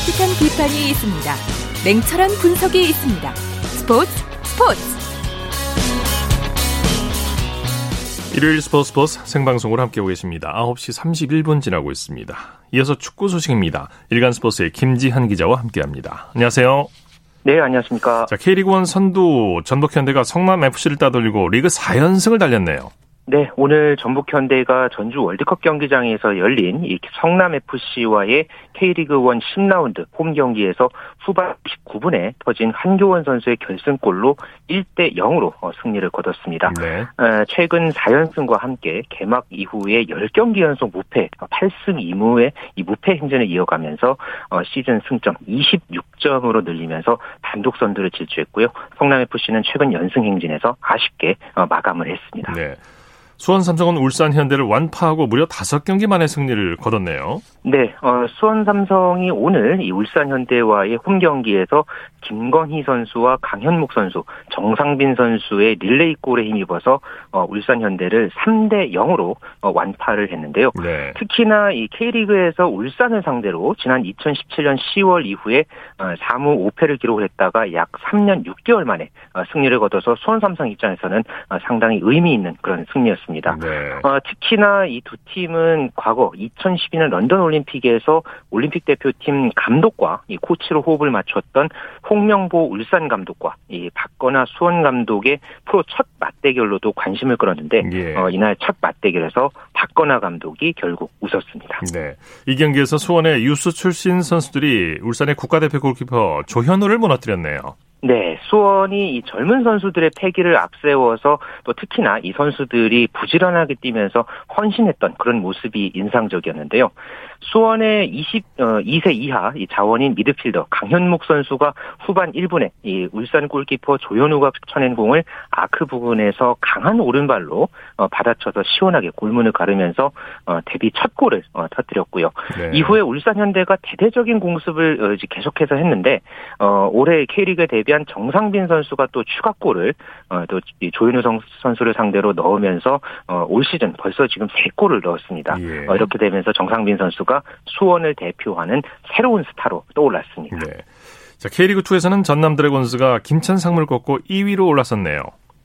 따뜻한 비판이 있습니다. 냉철한 분석이 있습니다. 스포츠 스포츠 일요일 스포츠 스포츠 생방송으로 함께하고 계십니다. 9시 31분 지나고 있습니다. 이어서 축구 소식입니다. 일간 스포츠의 김지한 기자와 함께합니다. 안녕하세요. 네, 안녕하십니까. 자, K리그1 선두 전북현대가 성남FC를 따돌리고 리그 4연승을 달렸네요. 네, 오늘 전북 현대가 전주 월드컵 경기장에서 열린 이 성남 FC와의 K리그 1 10라운드 홈 경기에서 후반 19분에 터진 한교원 선수의 결승골로 1대 0으로 어, 승리를 거뒀습니다. 네. 어, 최근 4연승과 함께 개막 이후에 10경기 연속 무패, 8승 2무의 이 무패 행진을 이어가면서 어, 시즌 승점 26점으로 늘리면서 단독 선두를 질주했고요. 성남 FC는 최근 연승 행진에서 아쉽게 마감을 했습니다. 네. 수원 삼성은 울산 현대를 완파하고 무려 5경기 만에 승리를 거뒀네요. 네, 어, 수원 삼성이 오늘 이 울산 현대와의 홈 경기에서 김건희 선수와 강현묵 선수, 정상빈 선수의 릴레이 골에 힘입어서 어, 울산 현대를 3대 0으로 어, 완파를 했는데요. 네. 특히나 이 K리그에서 울산을 상대로 지난 2017년 10월 이후에 어, 3무 5패를 기록을 했다가 약 3년 6개월 만에 어, 승리를 거둬서 수원 삼성 입장에서는 어, 상당히 의미 있는 그런 승리였습니다. 있습니다. 네. 어, 특히나 이 두 팀은 과거 2012년 런던 올림픽에서 올림픽 대표팀 감독과 이 코치로 호흡을 맞췄던 홍명보 울산 감독과 이 박건아 수원 감독의 프로 첫 맞대결로도 관심을 끌었는데 예. 어, 이날 첫 맞대결에서 박건아 감독이 결국 웃었습니다. 네. 이 경기에서 수원의 유스 출신 선수들이 울산의 국가대표 골키퍼 조현우를 무너뜨렸네요. 네, 수원이 이 젊은 선수들의 패기를 앞세워서 또 특히나 이 선수들이 부지런하게 뛰면서 헌신했던 그런 모습이 인상적이었는데요. 수원의 22세 어, 이하 이 자원인 미드필더 강현묵 선수가 후반 1분에 이 울산 골키퍼 조현우가 쳐낸 공을 아크 부근에서 강한 오른발로 어, 받아쳐서 시원하게 골문을 가르면서 어, 데뷔 첫 골을 터뜨렸고요. 네. 이후에 울산 현대가 대대적인 공습을 계속해서 했는데 올해 K리그에 데뷔한 정상빈 선수가 또 추가골을 또 조현우 선수를 상대로 넣으면서 올 시즌 벌써 지금 3골을 넣었습니다. 예. 이렇게 되면서 정상빈 선수가 선수가 수원을 대표하는 새로운 스타로 떠올랐습니다. 네. 자, K리그2에서는 전남 드래곤스가 김천 상무를 꺾고 2위로 올랐었네요.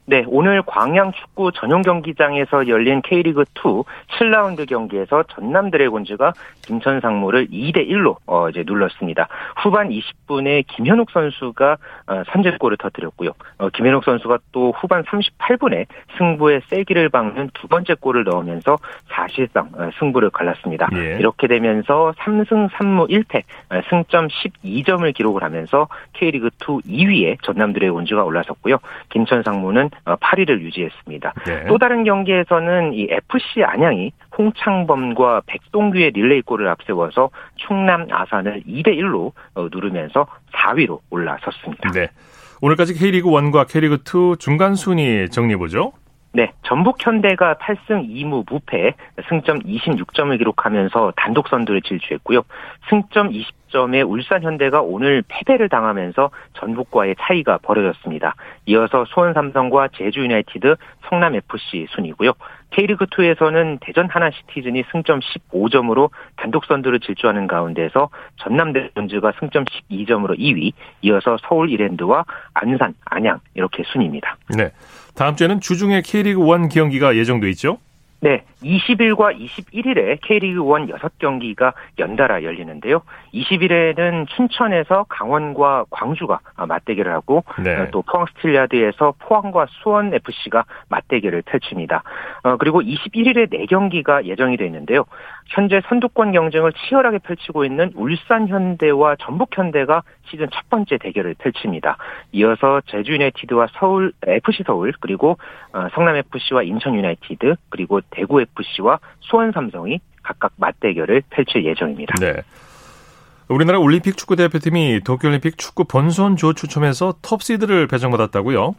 네, 오늘 광양 축구 전용 경기장에서 열린 K리그 2 7라운드 경기에서 전남 드래곤즈가 김천 상무를 2대 1로 어 이제 눌렀습니다. 후반 20분에 김현욱 선수가 어, 선제골을 터뜨렸고요. 어, 김현욱 선수가 또 후반 38분에 승부의 세기를 박는 두 번째 골을 넣으면서 사실상 어, 승부를 갈랐습니다. 예. 이렇게 되면서 3승 3무 1패 어, 승점 12점을 기록을 하면서 K리그 2 2위에 전남 드래곤즈가 올라섰고요. 김천 상무는 8위를 어, 유지했습니다. 네. 또 다른 경기에서는 이 FC 안양이 홍창범과 백동규의 릴레이골을 앞세워서 충남 아산을 2대 1로 어, 누르면서 4위로 올라섰습니다. 네. 오늘까지 K리그 1과 K리그 2 중간 순위 정리해 보죠. 네, 전북 현대가 8승 2무 무패, 승점 26점을 기록하면서 단독 선두를 질주했고요. 승점 20점의 울산 현대가 오늘 패배를 당하면서 전북과의 차이가 벌어졌습니다. 이어서 수원 삼성과 제주 유나이티드, 성남 FC 순이고요. K리그 2에서는 대전 하나 시티즌이 승점 15점으로 단독 선두를 질주하는 가운데서 전남 드래곤즈가 승점 12점으로 2위, 이어서 서울 이랜드와 안산, 안양 이렇게 순입니다. 네. 다음 주에는 주중에 K리그 1 경기가 예정돼 있죠? 네, 20일과 21일에 K리그 1 6경기가 연달아 열리는데요. 20일에는 춘천에서 강원과 광주가 맞대결을 하고 네. 또 포항 스틸야드에서 포항과 수원 FC가 맞대결을 펼칩니다. 어, 그리고 21일에 4경기가 예정이 되어 있는데요. 현재 선두권 경쟁을 치열하게 펼치고 있는 울산 현대와 전북 현대가 시즌 첫 번째 대결을 펼칩니다. 이어서 제주 유나이티드와 서울 FC 서울 그리고 어, 성남 FC와 인천 유나이티드 그리고 대구 FC와 수원 삼성이 각각 맞대결을 펼칠 예정입니다. 네. 우리나라 올림픽 축구 대표팀이 도쿄올림픽 축구 본선 조 추첨에서 톱시드를 배정받았다고요?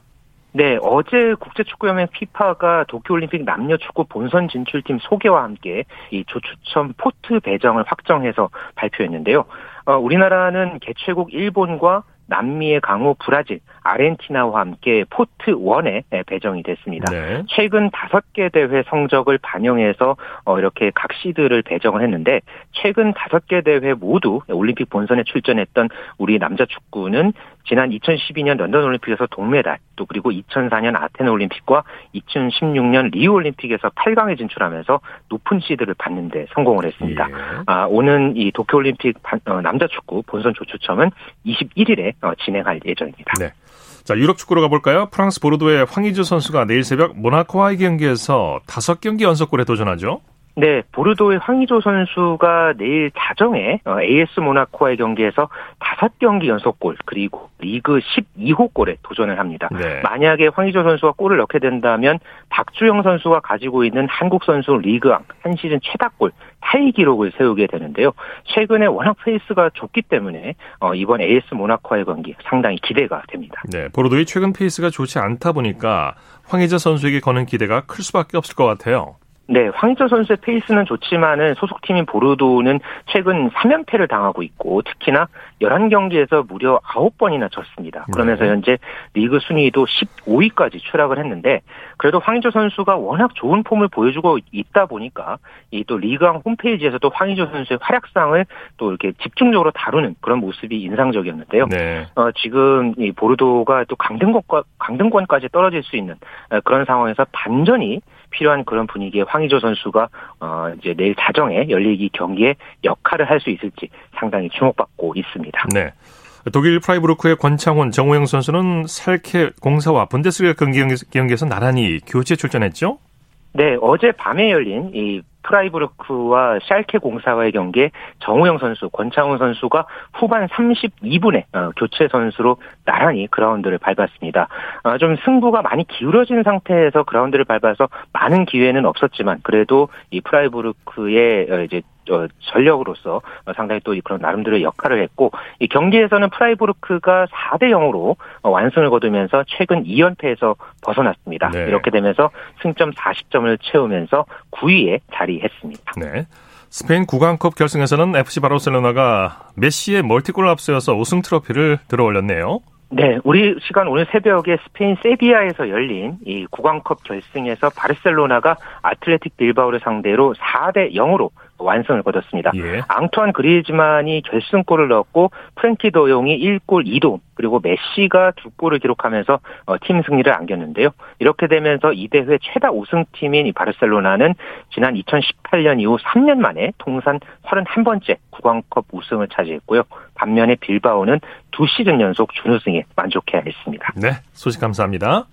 네, 어제 국제축구연맹 피파가 도쿄올림픽 남녀 축구 본선 진출팀 소개와 함께 이 조추첨 포트 배정을 확정해서 발표했는데요. 어, 우리나라는 개최국 일본과 남미의 강호 브라질, 아르헨티나와 함께 포트 1에 배정이 됐습니다. 네. 최근 5개 대회 성적을 반영해서 어, 이렇게 각 시드를 배정을 했는데 최근 5개 대회 모두 올림픽 본선에 출전했던 우리 남자 축구는 지난 2012년 런던 올림픽에서 동메달, 또 그리고 2004년 아테네 올림픽과 2016년 리우 올림픽에서 8강에 진출하면서 높은 시드를 받는데 성공을 했습니다. 예. 아, 오는 이 도쿄 올림픽 어, 남자 축구 본선 조추첨은 21일에 어, 진행할 예정입니다. 네. 자, 유럽 축구로 가볼까요? 프랑스 보르도의 황희주 선수가 내일 새벽 모나코와의 경기에서 5경기 연속골에 도전하죠. 네, 보르도의 황희조 선수가 내일 자정에 AS 어, 모나코와의 경기에서 5경기 연속골 그리고 리그 12호 골에 도전을 합니다. 네. 만약에 황의조 선수가 골을 넣게 된다면 박주영 선수가 가지고 있는 한국 선수 리그앙 한 시즌 최다골 타이 기록을 세우게 되는데요. 최근에 워낙 페이스가 좋기 때문에 어, 이번 AS 모나코와의 경기 상당히 기대가 됩니다. 네, 보르도의 최근 페이스가 좋지 않다 보니까 황의조 선수에게 거는 기대가 클 수밖에 없을 것 같아요. 네, 황의조 선수의 페이스는 좋지만은 소속팀인 보르도는 최근 3연패를 당하고 있고 특히나 11경기에서 무려 9번이나 졌습니다. 그러면서 네. 현재 리그 순위도 15위까지 추락을 했는데 그래도 황희조 선수가 워낙 좋은 폼을 보여주고 있다 보니까 이 또 리그왕 홈페이지에서도 황희조 선수의 활약상을 또 이렇게 집중적으로 다루는 그런 모습이 인상적이었는데요. 네. 어, 지금 이 보르도가 또 강등권과 강등권까지 떨어질 수 있는 어, 그런 상황에서 반전이 필요한 그런 분위기에 황의조 선수가 어 이제 내일 자정에 열리기 경기에 역할을 할 수 있을지 상당히 주목받고 있습니다. 네. 독일 프라이부르크의 권창훈, 정우영 선수는 샬케 공사와 분데스리가 경기에서 나란히 교체 출전했죠? 네, 어제 밤에 열린 이 프라이부르크와 샬케 공사와의 경기에 정우영 선수, 권창훈 선수가 후반 32분에 어, 교체 선수로 나란히 그라운드를 밟았습니다. 어, 좀 승부가 많이 기울어진 상태에서 그라운드를 밟아서 많은 기회는 없었지만 그래도 이 프라이부르크의 어, 이제 어, 전력으로서 상당히 또 그런 나름대로 역할을 했고 이 경기에서는 프라이부르크가 4대 0으로 완승을 거두면서 최근 2연패에서 벗어났습니다. 네. 이렇게 되면서 승점 40점을 채우면서 9위에 자리했습니다. 네. 스페인 국왕컵 결승에서는 FC 바르셀로나가 메시의 멀티골을 앞세워서 우승 트로피를 들어올렸네요. 네, 우리 시간 오늘 새벽에 스페인 세비야에서 열린 이 구강컵 결승에서 바르셀로나가 아틀레틱 빌바오를 상대로 4대 0으로 완승을 거뒀습니다. 예. 앙투안 그리즈만이 결승골을 넣었고 프랭키 더용이 1골 2도 그리고 메시가 두 골을 기록하면서 어, 팀 승리를 안겼는데요. 이렇게 되면서 이 대회 최다 우승팀인 이 바르셀로나는 지난 2018년 이후 3년 만에 통산 31번째 구강컵 우승을 차지했고요. 반면에 빌바오는 두 시즌 연속 준우승에 만족해야 했습니다. 네, 소식 감사합니다.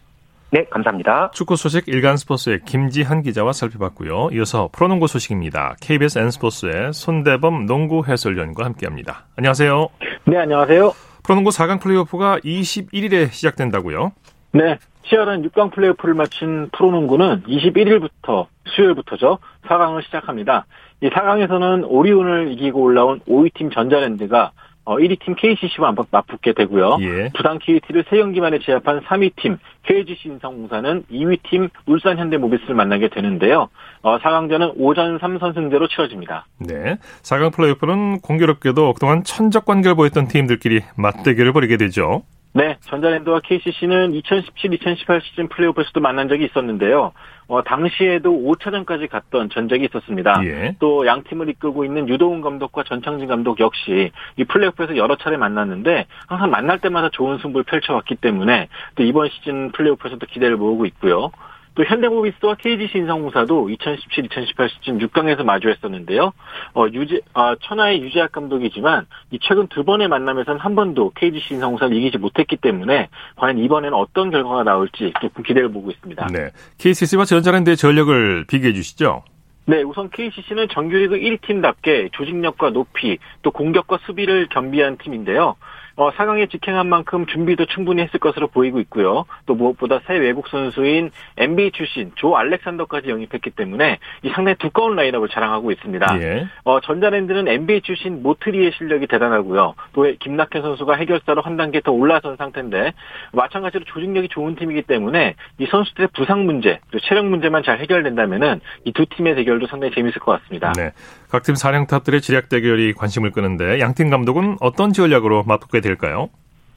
네, 감사합니다. 축구 소식 일간 스포츠의 김지한 기자와 살펴봤고요. 이어서 프로농구 소식입니다. KBS N스포츠의 손대범 농구 해설위원과 함께합니다. 안녕하세요. 네, 안녕하세요. 프로농구 4강 플레이오프가 21일에 시작된다고요? 네, 치열한 6강 플레이오프를 마친 프로농구는 21일부터 수요일부터죠. 4강을 시작합니다. 이 4강에서는 오리온을 이기고 올라온 5위 팀 전자랜드가 어, 1위 팀 KCC와 맞붙게 되고요. 예. 부산 KT를 3경기 만에 제압한 3위 팀 KGC 인성공사는 2위 팀 울산 현대모비스를 만나게 되는데요. 어, 4강전은 오전 3선승제로 치러집니다. 네. 4강 플레이오프는 공교롭게도 그동안 천적 관계를 보였던 팀들끼리 맞대결을 벌이게 되죠. 네, 전자랜드와 KCC는 2017-2018 시즌 플레이오프에서도 만난 적이 있었는데요. 어, 당시에도 5차전까지 갔던 전적이 있었습니다. 예. 또양 팀을 이끌고 있는 유도훈 감독과 전창진 감독 역시 이 플레이오프에서 여러 차례 만났는데 항상 만날 때마다 좋은 승부를 펼쳐왔기 때문에 또 이번 시즌 플레이오프에서도 기대를 모으고 있고요. 또 현대모비스와 KGC 인상공사도 2017-2018 시즌 6강에서 마주했었는데요. 어, 유재, 아, 천하의 유재학 감독이지만 이 최근 두 번의 만남에서는 한 번도 KGC 인상공사를 이기지 못했기 때문에 과연 이번에는 어떤 결과가 나올지 조금 기대를 보고 있습니다. 네. KCC와 전자랜드의 전력을 비교해 주시죠. 네, 우선 KCC는 정규리그 1팀답게 조직력과 높이 또 공격과 수비를 겸비한 팀인데요. 어, 4강에 직행한 만큼 준비도 충분히 했을 것으로 보이고 있고요. 또 무엇보다 새 외국 선수인 NBA 출신 조 알렉산더까지 영입했기 때문에 이 상당히 두꺼운 라인업을 자랑하고 있습니다. 예. 어, 전자랜드는 NBA 출신 모트리의 실력이 대단하고요. 또 김낙현 선수가 해결사로 한 단계 더 올라선 상태인데 마찬가지로 조직력이 좋은 팀이기 때문에 이 선수들의 부상 문제, 또 체력 문제만 잘 해결된다면은 이 두 팀의 대결도 상당히 재밌을 것 같습니다. 네. 각 팀 사령탑들의 지략 대결이 관심을 끄는데 양팀 감독은 어떤 전략으로 맞붙게 될까요?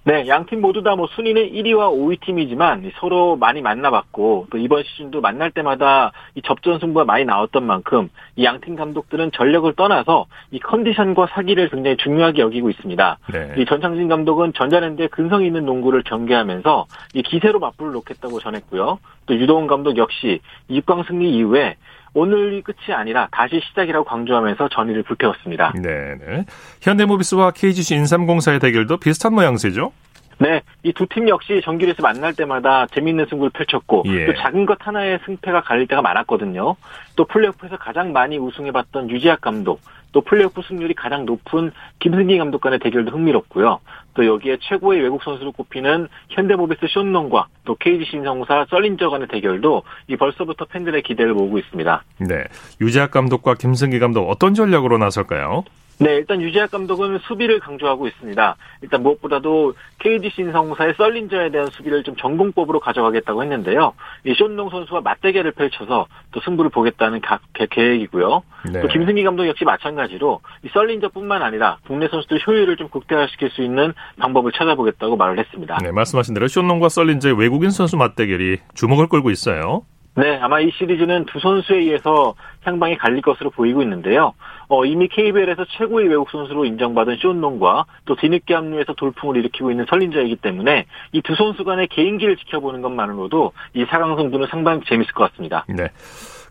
네, 양 팀 모두 다 뭐 순위는 1위와 5위 팀이지만 서로 많이 만나봤고 또 이번 시즌도 만날 때마다 이 접전 승부가 많이 나왔던 만큼 이 양 팀 감독들은 전력을 떠나서 이 컨디션과 사기를 굉장히 중요하게 여기고 있습니다. 네. 이 전창진 감독은 전자랜드의 근성 있는 농구를 경계하면서 이 기세로 맞불을 놓겠다고 전했고요. 또 유도훈 감독 역시 6강 승리 이후에 오늘이 끝이 아니라 다시 시작이라고 강조하면서 전의를 불태웠습니다. 네. 현대모비스와 KGC 인삼공사의 대결도 비슷한 모양새죠? 네, 이 두 팀 역시 정규리에서 만날 때마다 재미있는 승부를 펼쳤고 예. 또 작은 것 하나의 승패가 갈릴 때가 많았거든요. 또 플레이오프에서 가장 많이 우승해봤던 유지학 감독, 또 플레이오프 승률이 가장 높은 김승기 감독 간의 대결도 흥미롭고요. 또 여기에 최고의 외국 선수로 꼽히는 현대모비스 쇼농과 또 KG 신성사 썰린저 간의 대결도 이 벌써부터 팬들의 기대를 모으고 있습니다. 네, 유재학 감독과 김승기 감독 어떤 전략으로 나설까요? 네, 일단 유재학 감독은 수비를 강조하고 있습니다. 일단 무엇보다도 KD 신성사의 썰린저에 대한 수비를 좀 전공법으로 가져가겠다고 했는데요. 이 쇼농 선수와 맞대결을 펼쳐서 또 승부를 보겠다는 가, 계획이고요. 네. 또 김승기 감독 역시 마찬가지로 이 썰린저뿐만 아니라 국내 선수들 효율을 좀 극대화시킬 수 있는 방법을 찾아보겠다고 말을 했습니다. 네, 말씀하신 대로 쇼농과 썰린저의 외국인 선수 맞대결이 주목을 끌고 있어요. 네, 아마 이 시리즈는 두 선수에 의해서 향방이 갈릴 것으로 보이고 있는데요. 어, 이미 KBL에서 최고의 외국 선수로 인정받은 쇼운농과 또 뒤늦게 합류해서 돌풍을 일으키고 있는 설린자이기 때문에 이 두 선수 간의 개인기를 지켜보는 것만으로도 이 4강 승부는 상당히 재밌을 것 같습니다. 네.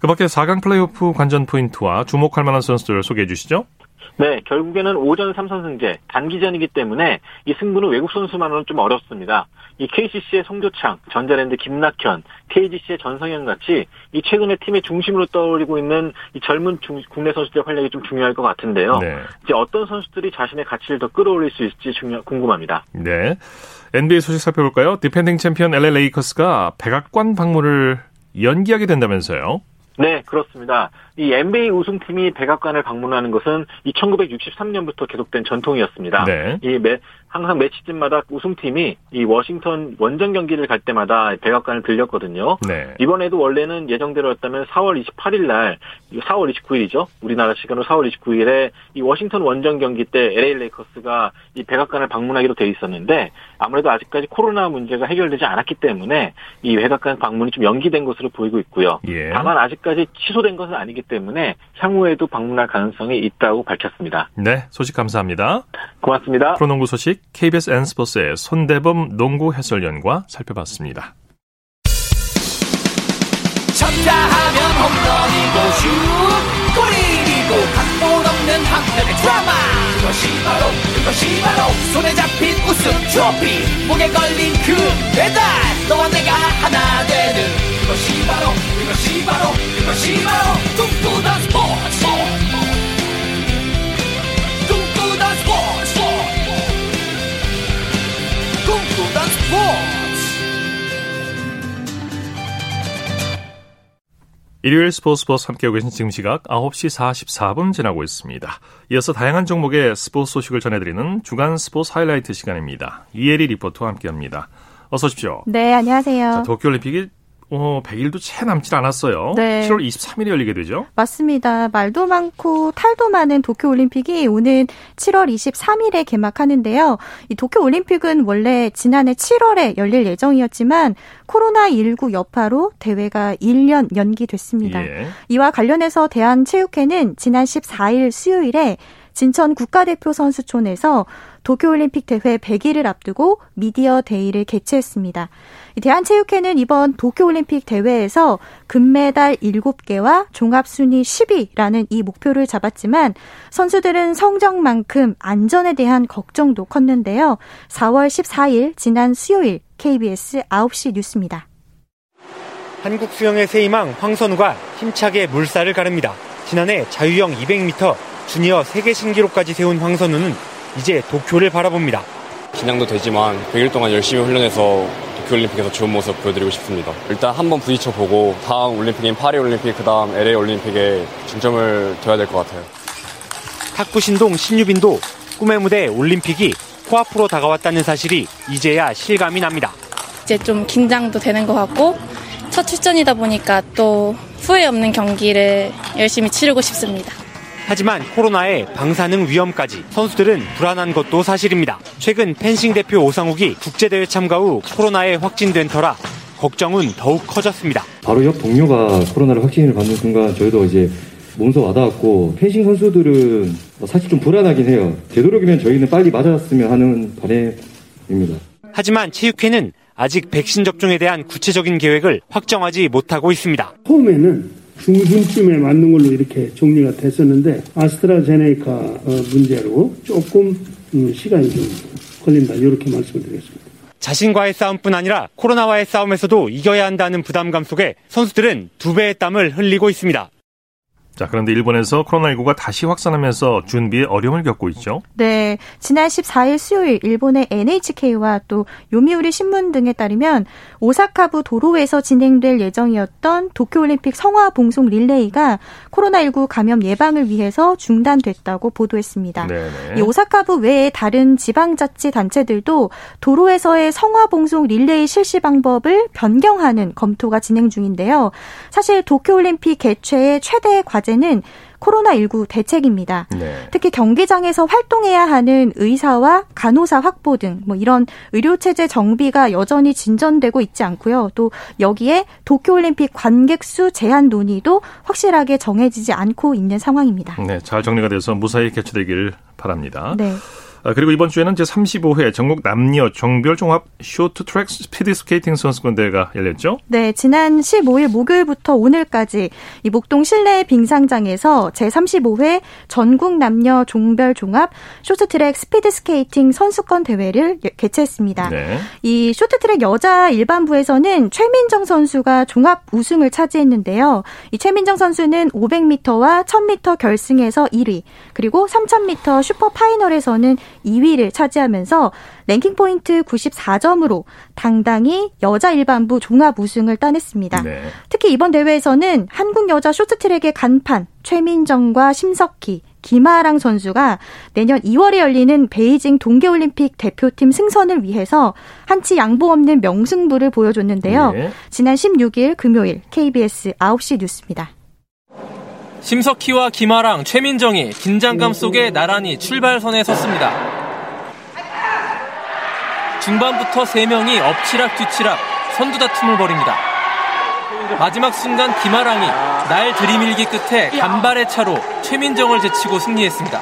그 밖에 4강 플레이오프 관전 포인트와 주목할 만한 선수들 소개해 주시죠. 네, 결국에는 오전 3선 승제 단기전이기 때문에 이 승부는 외국 선수만으로는 좀 어렵습니다. 이 KCC의 송교창, 전자랜드 김낙현, KGC의 전성현 같이 이 최근에 팀의 중심으로 떠오르고 있는 이 젊은 중, 국내 선수들의 활약이 좀 중요할 것 같은데요. 네. 이제 어떤 선수들이 자신의 가치를 더 끌어올릴 수 있을지 중요, 궁금합니다. 네. NBA 소식 살펴볼까요? 디펜딩 챔피언 LA 레이커스가 백악관 방문을 연기하게 된다면서요? 네, 그렇습니다. 이 NBA 우승팀이 백악관을 방문하는 것은 1963년부터 계속된 전통이었습니다. 네. 이 매, 항상 매치즌마다 우승팀이 이 워싱턴 원정 경기를 갈 때마다 백악관을 들렸거든요. 네. 이번에도 원래는 예정대로였다면 4월 28일 날, 4월 29일이죠. 우리나라 시간으로 4월 29일에 이 워싱턴 원정 경기 때 LA 레이커스가 이 백악관을 방문하기로 돼 있었는데 아무래도 아직까지 코로나 문제가 해결되지 않았기 때문에 이 백악관 방문이 좀 연기된 것으로 보이고 있고요. 예. 다만 아직까지 취소된 것은 아니기 때문에 향후에도 방문할 가능성이 있다고 밝혔습니다. 네, 소식 감사합니다. 고맙습니다. 프로농구 소식 KBS N스포츠의 손대범 농구 해설위원과 살펴봤습니다. 쳤다 하면 홈런이고 슛 골이고 각본 없는 한편의 드라마 그것이 바로 그것이 바로 손에 잡힌 우승 트로피 목에 걸린 그 배달 너와 내가 하나 되는 그것이 바로 그것이 바로 그것이 바로 꿈꾸던 스포츠 꿈꾸던 스포츠 꿈꾸던 스포츠 일요일 스포츠 버스 함께하고 계신 지금 시각 9시 44분 지나고 있습니다. 이어서 다양한 종목의 스포츠 소식을 전해드리는 주간 스포츠 하이라이트 시간입니다. 이혜리 리포터와 함께합니다. 어서 오십시오. 네, 안녕하세요. 자, 도쿄올림픽이 어, 100일도 채 남질 않았어요. 네. 7월 23일에 열리게 되죠? 맞습니다. 말도 많고 탈도 많은 도쿄 올림픽이 오는 7월 23일에 개막하는데요. 이 도쿄 올림픽은 원래 지난해 7월에 열릴 예정이었지만 코로나19 여파로 대회가 1년 연기됐습니다. 예. 이와 관련해서 대한체육회는 지난 14일 수요일에 진천 국가대표 선수촌에서 도쿄올림픽 대회 100일을 앞두고 미디어 데이를 개최했습니다. 대한체육회는 이번 도쿄올림픽 대회에서 금메달 7개와 종합순위 10위라는 이 목표를 잡았지만 선수들은 성적만큼 안전에 대한 걱정도 컸는데요. 4월 14일 지난 수요일 KBS 9시 뉴스입니다. 한국 수영의 새 희망 황선우가 힘차게 물살을 가릅니다. 지난해 자유형 200m 주니어 세계 신기록까지 세운 황선우는 이제 도쿄를 바라봅니다. 긴장도 되지만 100일 동안 열심히 훈련해서 도쿄올림픽에서 좋은 모습 보여드리고 싶습니다. 일단 한번 부딪혀 보고 다음 올림픽인 파리올림픽, 그 다음 LA올림픽에 중점을 둬야 될 것 같아요. 탁구 신동 신유빈도 꿈의 무대 올림픽이 코앞으로 다가왔다는 사실이 이제야 실감이 납니다. 이제 좀 긴장도 되는 것 같고 첫 출전이다 보니까 또 후회 없는 경기를 열심히 치르고 싶습니다. 하지만 코로나의 방사능 위험까지 선수들은 불안한 것도 사실입니다. 최근 펜싱 대표 오상욱이 국제대회 참가 후 코로나에 확진된 터라 걱정은 더욱 커졌습니다. 바로 옆 동료가 코로나를 확진을 받는 순간 저희도 이제 몸소 와닿았고 펜싱 선수들은 사실 좀 불안하긴 해요. 되도록이면 저희는 빨리 맞았으면 하는 바람입니다. 하지만 체육회는 아직 백신 접종에 대한 구체적인 계획을 확정하지 못하고 있습니다. 처음에는 중순쯤에 맞는 걸로 이렇게 정리가 됐었는데 아스트라제네카 어, 문제로 조금 음, 시간이 좀 걸린다 이렇게 말씀드리겠습니다. 자신과의 싸움뿐 아니라 코로나와의 싸움에서도 이겨야 한다는 부담감 속에 선수들은 두 배의 땀을 흘리고 있습니다. 자, 그런데 일본에서 코로나19가 다시 확산하면서 준비에 어려움을 겪고 있죠. 네. 지난 14일 수요일 일본의 NHK와 또 요미우리 신문 등에 따르면 오사카부 도로에서 진행될 예정이었던 도쿄올림픽 성화 봉송 릴레이가 코로나19 감염 예방을 위해서 중단됐다고 보도했습니다. 네네. 이 오사카부 외에 다른 지방자치 단체들도 도로에서의 성화 봉송 릴레이 실시 방법을 변경하는 검토가 진행 중인데요. 사실 도쿄올림픽 개최의 최대 과제 과제는 코로나19 대책입니다. 네. 특히 경기장에서 활동해야 하는 의사와 간호사 확보 등 뭐 이런 의료 체제 정비가 여전히 진전되고 있지 않고요. 또 여기에 도쿄올림픽 관객 수 제한 논의도 확실하게 정해지지 않고 있는 상황입니다. 네, 잘 정리가 돼서 무사히 개최되길 바랍니다. 네. 아, 그리고 이번 주에는 제35회 전국 남녀 종별 종합 쇼트트랙 스피드 스케이팅 선수권 대회가 열렸죠? 네, 지난 15일 목요일부터 오늘까지 이 목동 실내 빙상장에서 제35회 전국 남녀 종별 종합 쇼트트랙 스피드 스케이팅 선수권 대회를 개최했습니다. 네. 이 쇼트트랙 여자 일반부에서는 최민정 선수가 종합 우승을 차지했는데요. 이 최민정 선수는 500m와 1000m 결승에서 1위, 그리고 3000m 슈퍼 파이널에서는 2위를 차지하면서 랭킹 포인트 94점으로 당당히 여자 일반부 종합 우승을 따냈습니다. 네. 특히 이번 대회에서는 한국 여자 쇼트트랙의 간판 최민정과 심석희, 김아랑 선수가 내년 2월에 열리는 베이징 동계올림픽 대표팀 승선을 위해서 한치 양보 없는 명승부를 보여줬는데요. 네. 지난 16일 금요일 KBS 9시 뉴스입니다. 심석희와 김아랑, 최민정이 긴장감 속에 나란히 출발선에 섰습니다. 중반부터 3명이 엎치락 뒤치락 선두 다툼을 벌입니다. 마지막 순간 김아랑이 날 들이밀기 끝에 간발의 차로 최민정을 제치고 승리했습니다.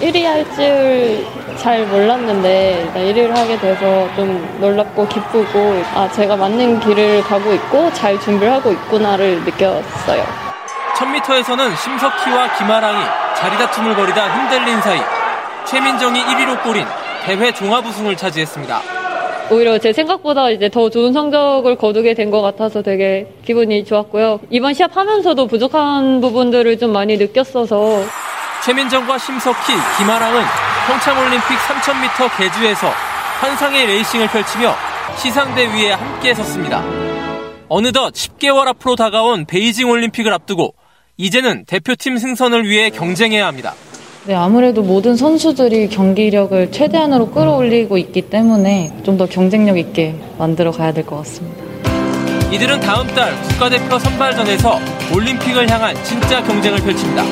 1위 할 줄 잘 몰랐는데 1위를 하게 돼서 좀 놀랍고 기쁘고 아 제가 맞는 길을 가고 있고 잘 준비를 하고 있구나를 느꼈어요. 1000m에서는 심석희와 김아랑이 자리다툼을 벌이다 흔들린 사이 최민정이 1위로 꼬린 대회 종합 우승을 차지했습니다. 오히려 제 생각보다 이제 더 좋은 성적을 거두게 된 것 같아서 되게 기분이 좋았고요. 이번 시합 하면서도 부족한 부분들을 좀 많이 느꼈어서 최민정과 심석희, 김아랑은 평창올림픽 3000m 개주에서 환상의 레이싱을 펼치며 시상대 위에 함께 섰습니다. 어느덧 10개월 앞으로 다가온 베이징 올림픽을 앞두고 이제는 대표팀 승선을 위해 경쟁해야 합니다. 네, 아무래도 모든 선수들이 경기력을 최대한으로 끌어올리고 있기 때문에 좀 더 경쟁력 있게 만들어 가야 될 것 같습니다. 이들은 다음 달 국가대표 선발전에서 올림픽을 향한 진짜 경쟁을 펼칩니다.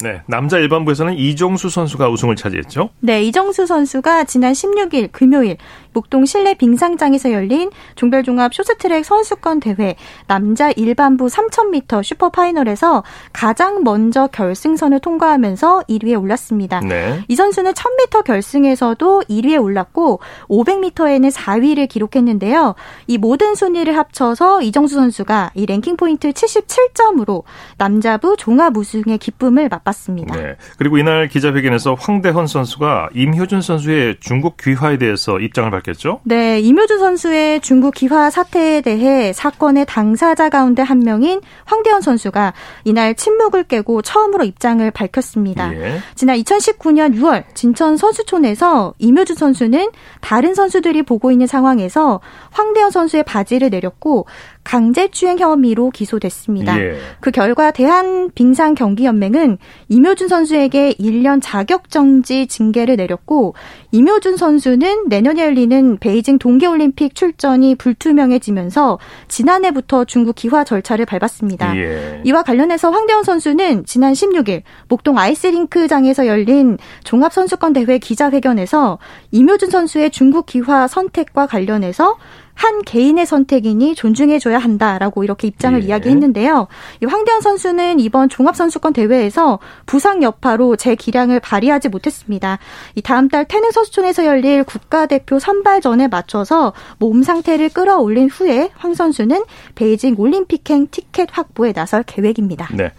네, 남자 일반부에서는 이정수 선수가 우승을 차지했죠. 네, 이정수 선수가 지난 16일 금요일 목동 실내 빙상장에서 열린 종별종합 쇼트트랙 선수권 대회 남자 일반부 3000m 슈퍼파이널에서 가장 먼저 결승선을 통과하면서 1위에 올랐습니다. 네. 이 선수는 1000m 결승에서도 1위에 올랐고 500m에는 4위를 기록했는데요. 이 모든 순위를 합쳐서 이정수 선수가 이 랭킹 포인트 77점으로 남자부 종합 우승의 기쁨을 맛봤습니다. 네. 그리고 이날 기자회견에서 황대헌 선수가 임효준 선수의 중국 귀화에 대해서 입장을 밝혔 밝혔죠? 네, 이묘주 선수의 중국 기화 사태에 대해 사건의 당사자 가운데 한 명인 황대현 선수가 이날 침묵을 깨고 처음으로 입장을 밝혔습니다. 예. 지난 2019년 6월 진천 선수촌에서 이묘주 선수는 다른 선수들이 보고 있는 상황에서 황대현 선수의 바지를 내렸고 강제추행 혐의로 기소됐습니다. 예. 그 결과 대한빙상경기연맹은 이묘준 선수에게 1년 자격정지 징계를 내렸고 이묘준 선수는 내년에 열리는 베이징 동계올림픽 출전이 불투명해지면서 지난해부터 중국 기화 절차를 밟았습니다. 예. 이와 관련해서 황대원 선수는 지난 16일 목동 아이스링크장에서 열린 종합선수권 대회 기자회견에서 이묘준 선수의 중국 기화 선택과 관련해서 한 개인의 선택이니 존중해줘야 한다라고 이렇게 입장을 예. 이야기했는데요. 이 황대현 선수는 이번 종합선수권 대회에서 부상 여파로 제 기량을 발휘하지 못했습니다. 이 다음 달 태릉 선수촌에서 열릴 국가대표 선발전에 맞춰서 몸 상태를 끌어올린 후에 황 선수는 베이징 올림픽행 티켓 확보에 나설 계획입니다. 네.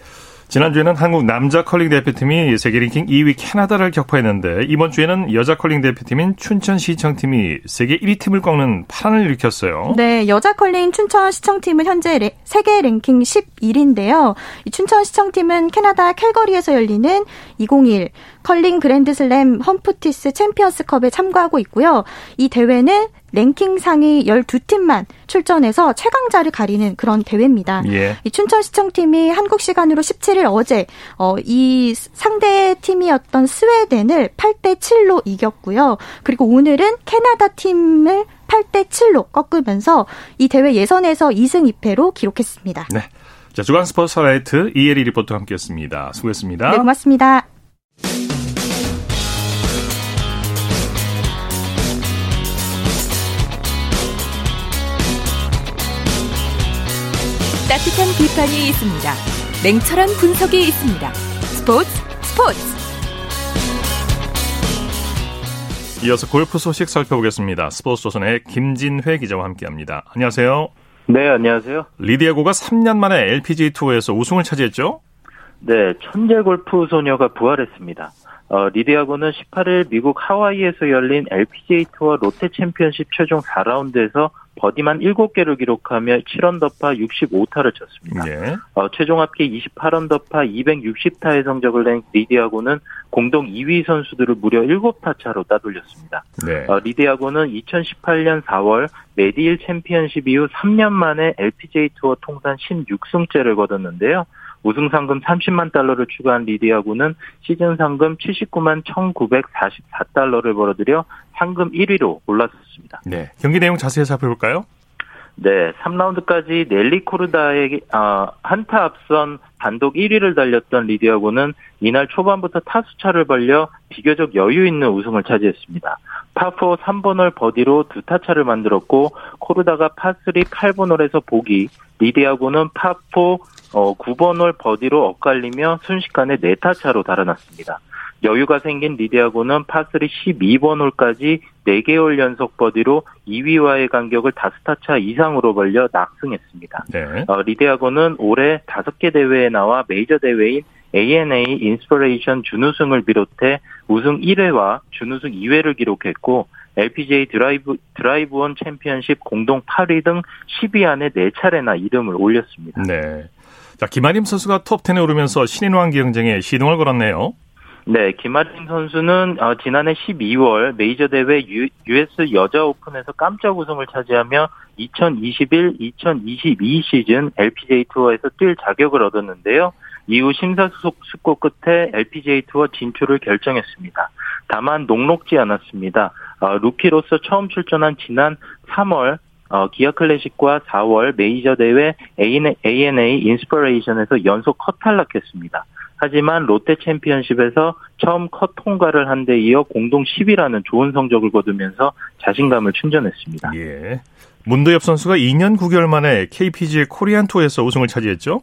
지난주에는 한국 남자 컬링 대표팀이 세계 랭킹 2위 캐나다를 격파했는데 이번 주에는 여자 컬링 대표팀인 춘천시청팀이 세계 1위 팀을 꺾는 파란을 일으켰어요. 네, 여자 컬링 춘천시청팀은 현재 레, 세계 랭킹 11위인데요. 이 춘천시청팀은 캐나다 캘거리에서 열리는 2021 컬링 그랜드슬램 험프티스 챔피언스컵에 참가하고 있고요. 이 대회는 랭킹 상위 12팀만 출전해서 최강자를 가리는 그런 대회입니다. 예. 이 춘천시청팀이 한국 시간으로 17일 어제 어, 이 상대 팀이었던 스웨덴을 8대 7로 이겼고요. 그리고 오늘은 캐나다 팀을 8대 7로 꺾으면서 이 대회 예선에서 2승 2패로 기록했습니다. 네. 자, 주간 스포츠 라이트 이혜리 리포터와 함께했습니다. 수고했습니다. 네, 고맙습니다. 따뜻한 비판이 있습니다. 냉철한 분석이 있습니다. 스포츠 스포츠. 이어서 골프 소식 살펴보겠습니다. 스포츠 조선의 김진회 기자와 함께합니다. 안녕하세요. 네, 안녕하세요. 리디아고가 3년 만에 LPGA 투어에서 우승을 차지했죠? 네, 천재 골프 소녀가 부활했습니다. 어, 리디아고는 18일 미국 하와이에서 열린 LPGA 투어 롯데 챔피언십 최종 4라운드에서 버디만 7개를 기록하며 7언더파 65타를 쳤습니다. 예. 어, 최종 합계 28언더파 260타의 성적을 낸 리디아고는 공동 2위 선수들을 무려 7타 차로 따돌렸습니다. 네. 어, 리디아고는 2018년 4월 메디일 챔피언십 이후 3년 만에 LPGA 투어 통산 16승째를 거뒀는데요. 우승 상금 30만 달러를 추가한 리디아고는 시즌 상금 79만 1,944달러를 벌어들여 상금 1위로 올랐습니다. 네. 경기 내용 자세히 살펴볼까요? 네, 3라운드까지 넬리 코르다에게 어, 한타 앞선 단독 1위를 달렸던 리디아고는 이날 초반부터 타수차를 벌려 비교적 여유 있는 우승을 차지했습니다. 파4 3번홀 버디로 두 타차를 만들었고 코르다가 파3 8번홀에서 보기, 리디아고는 파4 어, 9번 홀 버디로 엇갈리며 순식간에 4타차로 달아났습니다. 여유가 생긴 리디아고는 파3 12번 홀까지 4개 홀 연속 버디로 2위와의 간격을 5타차 이상으로 벌려 낙승했습니다. 네. 어, 리디아고는 올해 5개 대회에 나와 메이저 대회인 ANA 인스퍼레이션 준우승을 비롯해 우승 1회와 준우승 2회를 기록했고 LPGA 드라이브 드라이브 원 챔피언십 공동 8위 등 10위 안에 4차례나 이름을 올렸습니다. 네. 자, 김아림 선수가 톱10에 오르면서 신인왕 경쟁에 시동을 걸었네요. 네, 김아림 선수는 어, 지난해 12월 메이저 대회 유, US 여자 오픈에서 깜짝 우승을 차지하며 2021-2022 시즌 LPGA 투어에서 뛸 자격을 얻었는데요. 이후 심사숙고 끝에 LPGA 투어 진출을 결정했습니다. 다만 녹록지 않았습니다. 어, 루키로서 처음 출전한 지난 3월 어, 기아 클래식과 4월 메이저 대회 ANA 인스퍼레이션에서 연속 컷 탈락했습니다. 하지만 롯데 챔피언십에서 처음 컷 통과를 한 데 이어 공동 10위라는 좋은 성적을 거두면서 자신감을 충전했습니다. 예. 문도엽 선수가 2년 9개월 만에 KPGA 코리안 투어에서 우승을 차지했죠?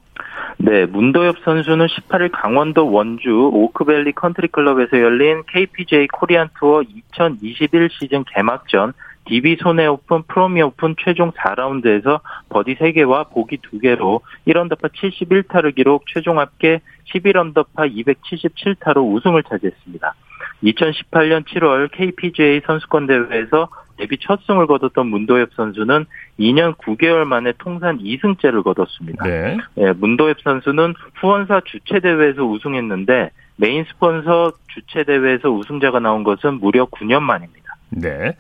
네, 문도엽 선수는 18일 강원도 원주 오크밸리 컨트리클럽에서 열린 KPGA 코리안 투어 2021 시즌 개막전 DB 손해 오픈 프로미 오픈 최종 4라운드에서 버디 3개와 보기 2개로 1언더파 71타를 기록 최종 합계 11언더파 277타로 우승을 차지했습니다. 2018년 7월 KPGA 선수권 대회에서 데뷔 첫 승을 거뒀던 문도엽 선수는 2년 9개월 만에 통산 2승째를 거뒀습니다. 네. 네, 문도엽 선수는 후원사 주최 대회에서 우승했는데 메인 스폰서 주최 대회에서 우승자가 나온 것은 무려 9년 만입니다. 네.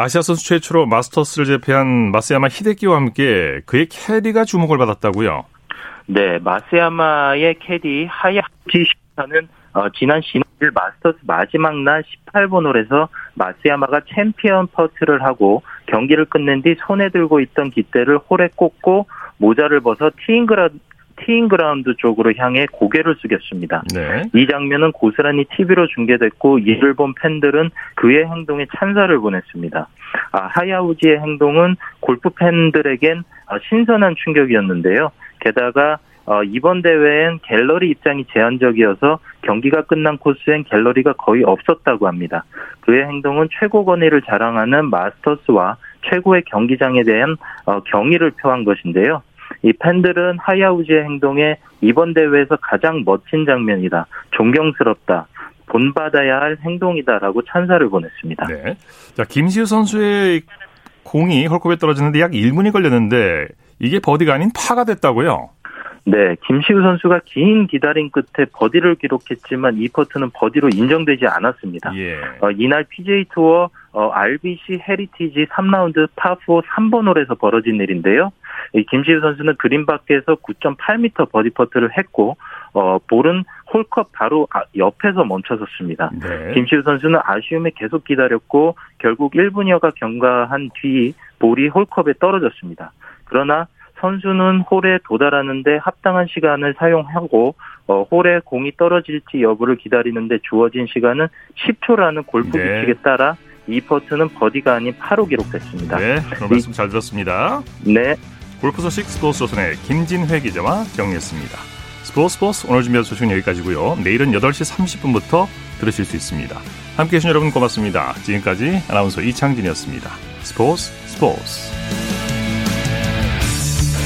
아시아 선수 최초로 마스터스를 제패한 마쓰야마 히데키와 함께 그의 캐디가 주목을 받았다고요? 네, 마쓰야마의 캐디 하야후지 쇼타는 어, 지난 12일 마스터스 마지막 날 18번 홀에서 마쓰야마가 챔피언 퍼트를 하고 경기를 끝낸 뒤 손에 들고 있던 깃대를 홀에 꽂고 모자를 벗어 티잉그라 티잉 그라운드 쪽으로 향해 고개를 숙였습니다. 네. 이 장면은 고스란히 TV로 중계됐고 이를 본 팬들은 그의 행동에 찬사를 보냈습니다. 아, 하야후지의 행동은 골프 팬들에겐 아, 신선한 충격이었는데요. 게다가 어, 이번 대회엔 갤러리 입장이 제한적이어서 경기가 끝난 코스엔 갤러리가 거의 없었다고 합니다. 그의 행동은 최고 권위를 자랑하는 마스터스와 최고의 경기장에 대한 어, 경의를 표한 것인데요. 이 팬들은 하야우지의 행동에 이번 대회에서 가장 멋진 장면이다. 존경스럽다. 본받아야 할 행동이다라고 찬사를 보냈습니다. 네. 자, 김시우 선수의 공이 헐컵에 떨어지는데 약 1분이 걸렸는데 이게 버디가 아닌 파가 됐다고요? 네, 김시우 선수가 긴 기다림 끝에 버디를 기록했지만 이 퍼트는 버디로 인정되지 않았습니다. 예. 어, 이날 PGA 투어 어, RBC 헤리티지 3라운드 파4 3번 홀에서 벌어진 일인데요. 이 김시우 선수는 그린 밖에서 9.8m 버디 퍼트를 했고 어, 볼은 홀컵 바로 아, 옆에서 멈춰섰습니다. 네. 김시우 선수는 아쉬움에 계속 기다렸고 결국 1분여가 경과한 뒤 볼이 홀컵에 떨어졌습니다. 그러나 선수는 홀에 도달하는데 합당한 시간을 사용하고 어, 홀에 공이 떨어질지 여부를 기다리는데 주어진 시간은 10초라는 골프 네. 규칙에 따라 이 퍼트는 버디가 아닌 파로 기록됐습니다. 네, 그럼 말씀 잘 들었습니다. 네. 골프 소식 스포츠 조선의 김진회 기자와 정리했습니다. 스포츠 스포츠 오늘 준비한 소식은 여기까지고요. 내일은 8시 30분부터 들으실 수 있습니다. 함께해 주신 여러분 고맙습니다. 지금까지 아나운서 이창진이었습니다. 스포츠 스포츠